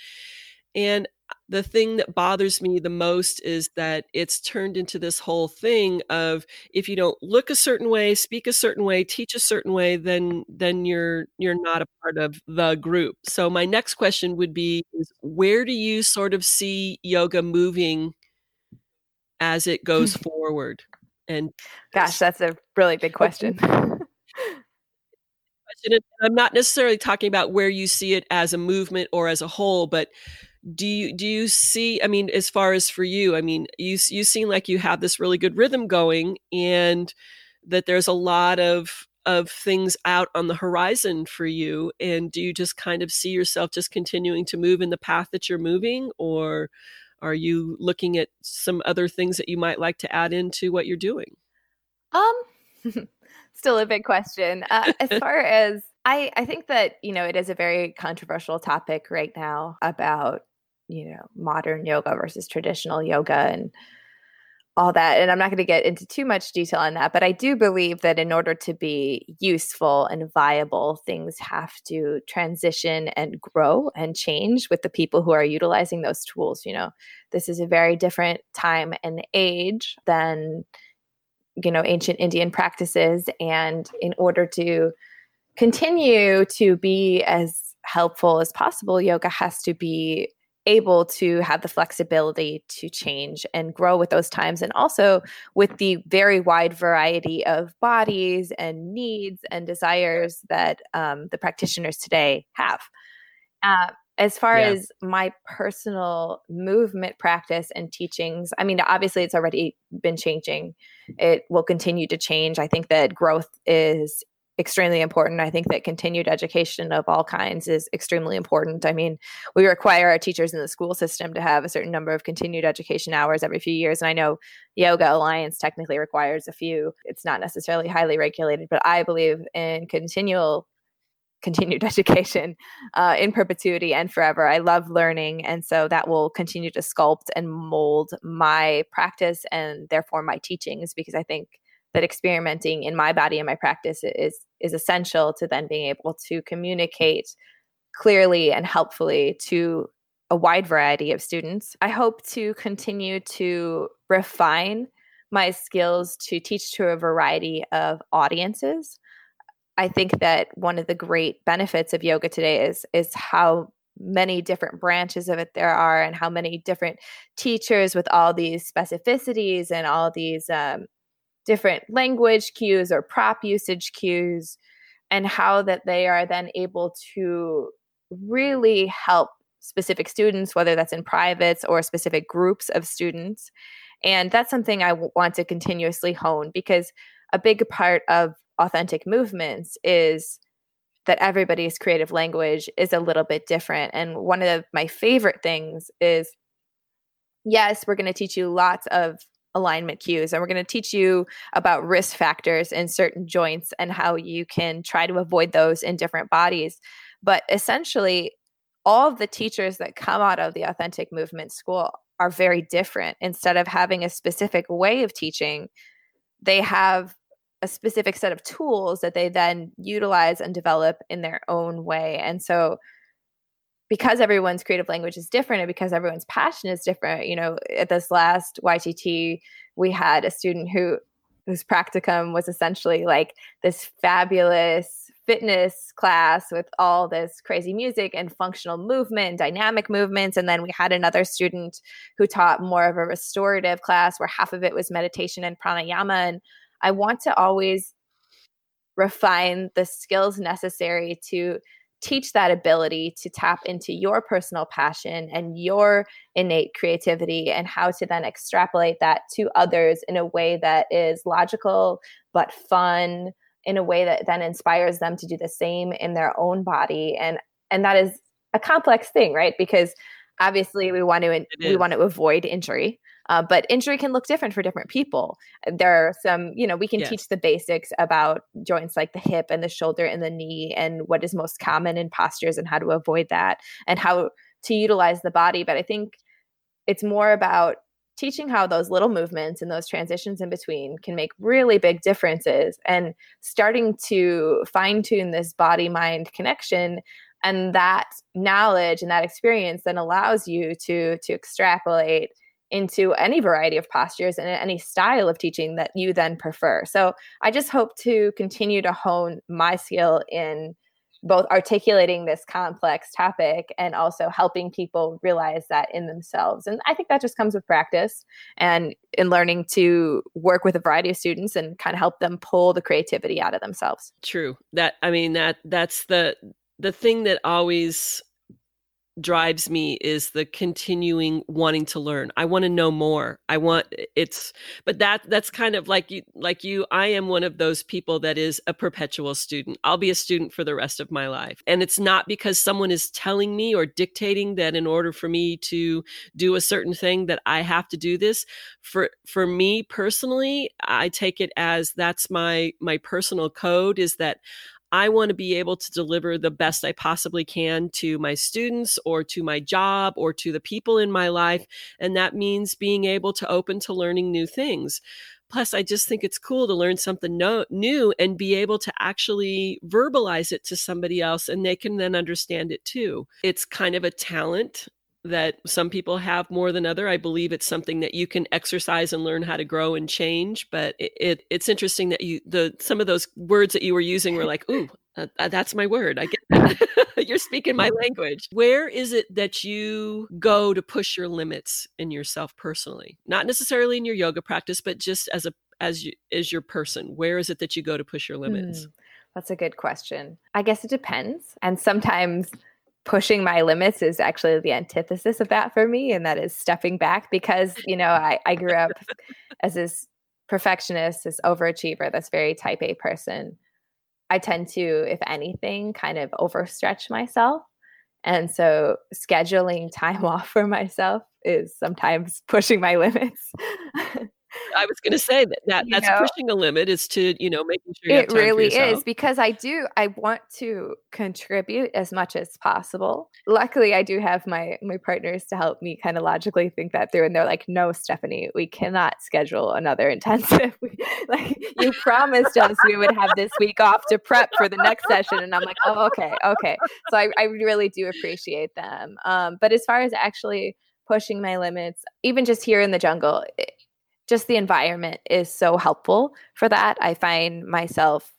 And the thing that bothers me the most is that it's turned into this whole thing of if you don't look a certain way speak a certain way teach a certain way then then you're you're not a part of the group. So my next question would be is where do you sort of see yoga moving as it goes <laughs> forward? And gosh that's a really big question. <laughs> I'm not necessarily talking about where you see it as a movement or as a whole, but do you do you see i mean as far as for you i mean you you seem like you have this really good rhythm going and that there's a lot of of things out on the horizon for you and do you just kind of see yourself just continuing to move in the path that you're moving or are you looking at some other things that you might like to add into what you're doing? Um <laughs> still a big question. Uh, <laughs> as far as I, I think that you know it is a very controversial topic right now about you know modern yoga versus traditional yoga and all that and i'm not going to get into too much detail on that but i do believe that in order to be useful and viable things have to transition and grow and change with the people who are utilizing those tools you know? This is a very different time and age than you know ancient indian practices and in order to continue to be as helpful as possible yoga has to be able to have the flexibility to change and grow with those times and also with the very wide variety of bodies and needs and desires that um, the practitioners today have. Uh, as far yeah. as my personal movement practice and teachings i mean obviously it's already been changing. It will continue to change. I think that growth is extremely important. I think that continued education of all kinds is extremely important. I mean, we require our teachers in the school system to have a certain number of continued education hours every few years. And I know Yoga Alliance technically requires a few. It's not necessarily highly regulated, but I believe in continual continued <laughs> education uh, in perpetuity and forever. I love learning. And so that will continue to sculpt and mold my practice and therefore my teachings because I think that experimenting in my body and my practice is is essential to then being able to communicate clearly and helpfully to a wide variety of students. I hope to continue to refine my skills to teach to a variety of audiences. I think that one of the great benefits of yoga today is is how many different branches of it there are and how many different teachers with all these specificities and all these um, different language cues or prop usage cues and how that they are then able to really help specific students whether that's in privates or specific groups of students. And that's something I w- want to continuously hone because a big part of authentic movements is that everybody's creative language is a little bit different. And one of my favorite things is yes we're going to teach you lots of alignment cues and we're going to teach you about risk factors in certain joints and how you can try to avoid those in different bodies. But essentially all of the teachers that come out of the authentic movement school are very different. Instead of having a specific way of teaching they have a specific set of tools that they then utilize and develop in their own way. And so because everyone's creative language is different and because everyone's passion is different you know at this last ytt we had a student who whose practicum was essentially like this fabulous fitness class with all this crazy music and functional movement and dynamic movements and then we had another student who taught more of a restorative class where half of it was meditation and pranayama and i want to always refine the skills necessary to teach that ability to tap into your personal passion and your innate creativity and how to then extrapolate that to others in a way that is logical but fun in a way that then inspires them to do the same in their own body. And and that is a complex thing right? Because obviously we want to we want to avoid injury uh, but injury can look different for different people. There are some, you know, we can yes. teach the basics about joints like the hip and the shoulder and the knee and what is most common in postures and how to avoid that and how to utilize the body. But I think it's more about teaching how those little movements and those transitions in between can make really big differences and starting to fine tune this body mind connection and that knowledge and that experience then allows you to to extrapolate into any variety of postures and any style of teaching that you then prefer. So I just hope to continue to hone my skill in both articulating this complex topic and also helping people realize that in themselves. And I think that just comes with practice and in learning to work with a variety of students and kind of help them pull the creativity out of themselves. True. That I mean that that's the the thing that always drives me is the continuing wanting to learn. I want to know more. I want it's but that that's kind of like you like you I am one of those people that is a perpetual student. I'll be a student for the rest of my life. And it's not because someone is telling me or dictating that in order for me to do a certain thing that I have to do this. For for me personally, I take it as that's my my personal code is that I want to be able to deliver the best I possibly can to my students or to my job or to the people in my life. And that means being able to open to learning new things. Plus, I just think it's cool to learn something no, new and be able to actually verbalize it to somebody else and they can then understand it too. It's kind of a talent that some people have more than other. I believe it's something that you can exercise and learn how to grow and change. But it, it it's interesting that you the some of those words that you were using were like, ooh, uh, uh that's my word. I get that. <laughs> You're speaking my language. Where is it that you go to push your limits in yourself personally? Not necessarily in your yoga practice, but just as a as you as your person. Where is it that you go to push your limits? Mm, that's a good question. I guess it depends. And sometimes pushing my limits is actually the antithesis of that for me and that is stepping back because you know i, I grew up as this perfectionist this overachiever this very type a person. I tend to if anything kind of overstretch myself. And so scheduling time <laughs> off for myself is sometimes pushing my limits <laughs> I was going to say that, that that's know? pushing a limit is to, you know, making sure it really is because I do, I want to contribute as much as possible. Luckily, I do have my, my partners to help me kind of logically think that through. And they're like, no, Stephanie, we cannot schedule another <laughs> intensive. like you promised us we would have this week off to prep for the next session. And I'm like, oh, okay. Okay. So I, I really do appreciate them. Um, but as far as actually pushing my limits, even just here in the jungle, it, just the environment is so helpful for that. I find myself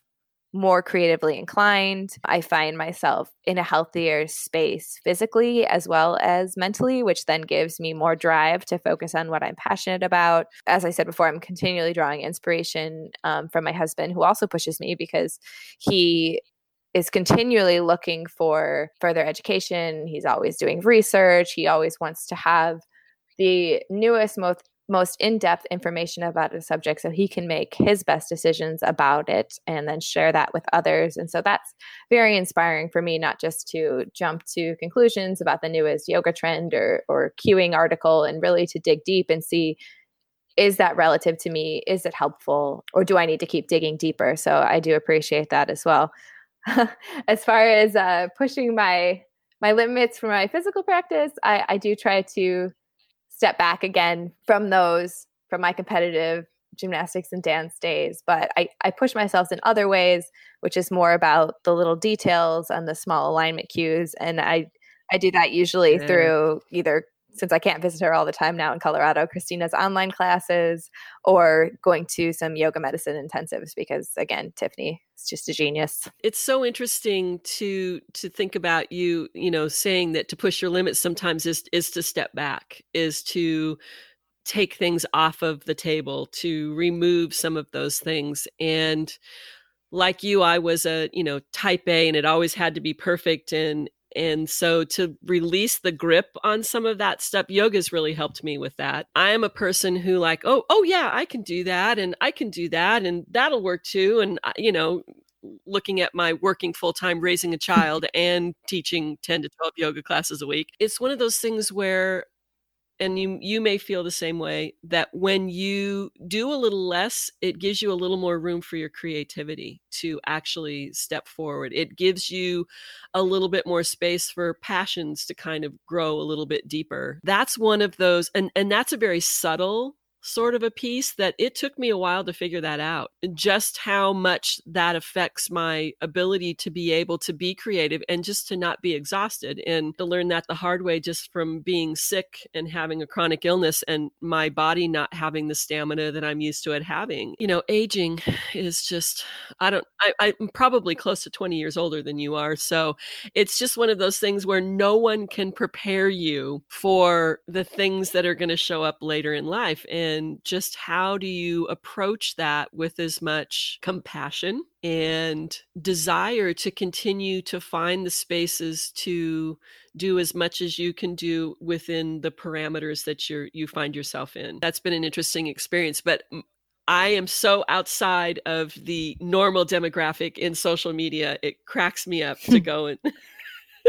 more creatively inclined. I find myself in a healthier space physically as well as mentally, which then gives me more drive to focus on what I'm passionate about. As I said before, I'm continually drawing inspiration um, from my husband, who also pushes me because he is continually looking for further education. He's always doing research. He always wants to have the newest, most most in-depth information about a subject so he can make his best decisions about it and then share that with others. And so that's very inspiring for me not just to jump to conclusions about the newest yoga trend or or cueing article and really to dig deep and see is that relative to me? Is it helpful? Or do i need to keep digging deeper? So i do appreciate that as well. <laughs> As far as uh, pushing my my limits for my physical practice I, I do try to step back again from those from my competitive gymnastics and dance days but I, I push myself in other ways which is more about the little details and the small alignment cues and i i do that usually yeah. through either since I can't visit her all the time now in Colorado, Christina's online classes or going to some yoga medicine intensives because again, Tiffany is just a genius. It's so interesting to to think about you, you know, saying that to push your limits sometimes is is to step back, is to take things off of the table, to remove some of those things. And like you, I was a, you know, type A and it always had to be perfect. And, and so to release the grip on some of that stuff, yoga's really helped me with that. I am a person who like, oh, oh yeah, I can do that and I can do that and that'll work too. And, uh, you know, looking at my working full time raising a <laughs> child and teaching 10 to 12 yoga classes a week. It's one of those things where and you you may feel the same way that when you do a little less it gives you a little more room for your creativity to actually step forward. It gives you a little bit more space for passions to kind of grow a little bit deeper. That's one of those and and that's a very subtle sort of a piece that it took me a while to figure that out just how much that affects my ability to be able to be creative and just to not be exhausted and to learn that the hard way just from being sick and having a chronic illness and my body not having the stamina that I'm used to it having. You know aging is just I don't I, I'm probably close to 20 years older than you are so it's just one of those things where no one can prepare you for the things that are going to show up later in life and and just how do you approach that with as much compassion and desire to continue to find the spaces to do as much as you can do within the parameters that you're you find yourself in that's been an interesting experience but I am so outside of the normal demographic in social media. It cracks me up to <laughs> go and <laughs>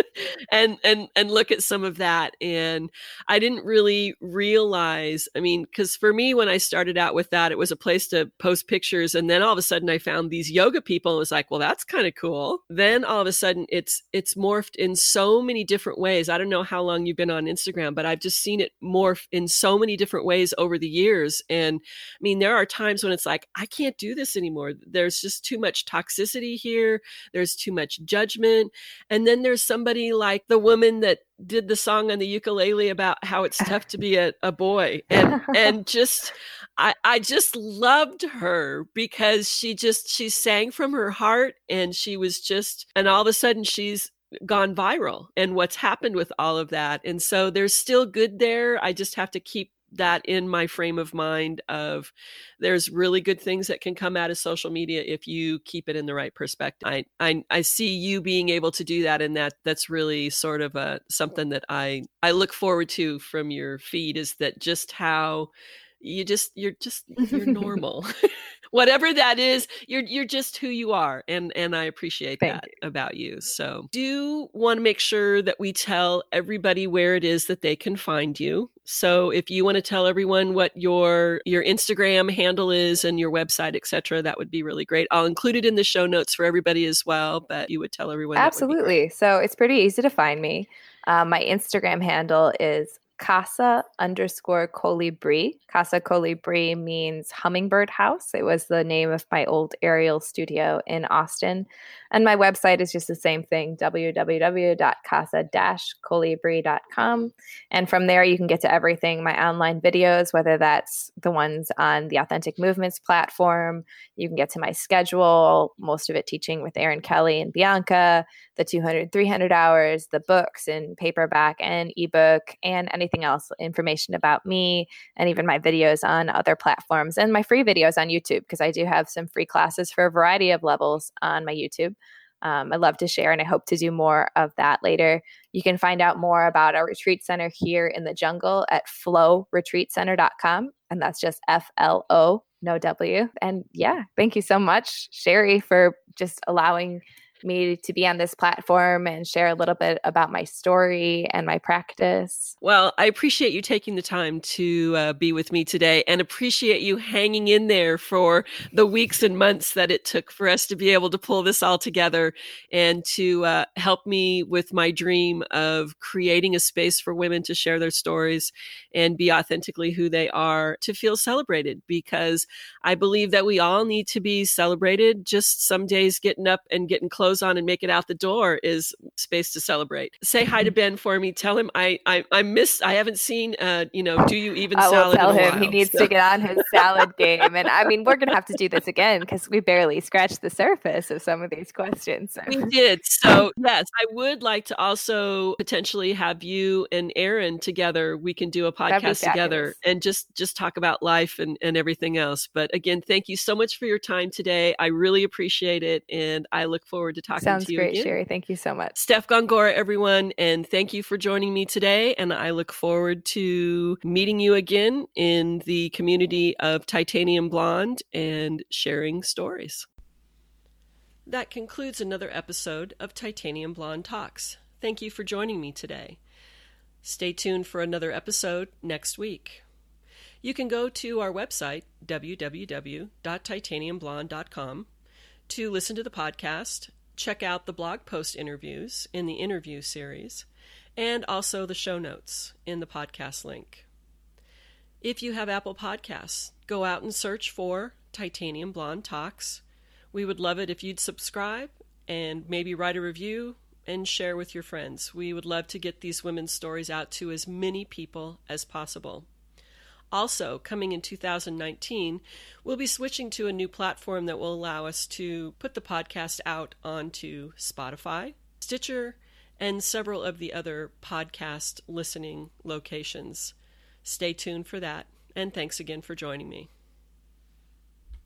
<laughs> and and and look at some of that and i didn't really realize i mean because for me when i started out with that it was a place to post pictures and then all of a sudden i found these yoga people and was like well that's kind of cool. Then all of a sudden it's it's morphed in so many different ways. I don't know how long you've been on instagram but i've just seen it morph in so many different ways over the years and i mean there are times when it's like i can't do this anymore. There's just too much toxicity here. There's too much judgment. And then there's somebody somebody like the woman that did the song on the ukulele about how it's tough to be a, a boy. And and <laughs> just I, I just loved her because she just she sang from her heart and she was just and all of a sudden she's gone viral and what's happened with all of that. And so there's still good there. I just have to keep that in my frame of mind of there's really good things that can come out of social media if you keep it in the right perspective. I I, I see you being able to do that and that that's really sort of a something that I I look forward to from your feed is that just how you just you're just you're <laughs> normal <laughs> whatever that is you're you're just who you are and and i appreciate Thank that you. about you so do want to make sure that we tell everybody where it is that they can find you so if you want to tell everyone what your your instagram handle is and your website etc that would be really great. I'll include it in the show notes for everybody as well but you would tell everyone absolutely. So it's pretty easy to find me. Um, my instagram handle is Casa underscore colibri. Casa colibri means hummingbird house. It was the name of my old aerial studio in Austin. And my website is just the same thing www.casa-colibri.com. And from there, you can get to everything my online videos, whether that's the ones on the Authentic Movements platform. You can get to my schedule, most of it teaching with Erin Kelly and Bianca, the 200, 300 hours, the books in paperback and ebook, and anything else, information about me, and even my videos on other platforms and my free videos on YouTube, because I do have some free classes for a variety of levels on my YouTube. Um, I love to share, and I hope to do more of that later. You can find out more about our retreat center here in the jungle at flowretreatcenter.com. And that's just F L O, no W. And yeah, thank you so much, Sherry, for just allowing me to be on this platform and share a little bit about my story and my practice. Well, I appreciate you taking the time to uh, be with me today and appreciate you hanging in there for the weeks and months that it took for us to be able to pull this all together and to uh, help me with my dream of creating a space for women to share their stories and be authentically who they are to feel celebrated because I believe that we all need to be celebrated. Just some days getting up and getting close clothes on and make it out the door is space to celebrate. Say hi to <laughs> Ben for me. Tell him I I, I miss. I haven't seen. Uh, you know, do you even? I will tell him while, he needs so. to get on his salad game. And I mean, we're gonna have to do this again because we barely scratched the surface of some of these questions. So. We did. So yes, I would like to also potentially have you and Erin together. We can do a podcast together and just just talk about life and and everything else. But again, thank you so much for your time today. I really appreciate it, and I look forward to talking Sounds to you great, again. Sherry. Thank you so much. Steph Gongora, everyone, and thank you for joining me today. And I look forward to meeting you again in the community of Titanium Blonde and sharing stories. That concludes another episode of Titanium Blonde Talks. Thank you for joining me today. Stay tuned for another episode next week. You can go to our website, www.titaniumblonde.com, to listen to the podcast, check out the blog post interviews in the interview series, and also the show notes in the podcast link. If you have Apple Podcasts, go out and search for Titanium Blonde Talks. We would love it if you'd subscribe and maybe write a review and share with your friends. We would love to get these women's stories out to as many people as possible. Also, coming in 2019, we'll be switching to a new platform that will allow us to put the podcast out onto Spotify, Stitcher, and several of the other podcast listening locations. Stay tuned for that, and thanks again for joining me.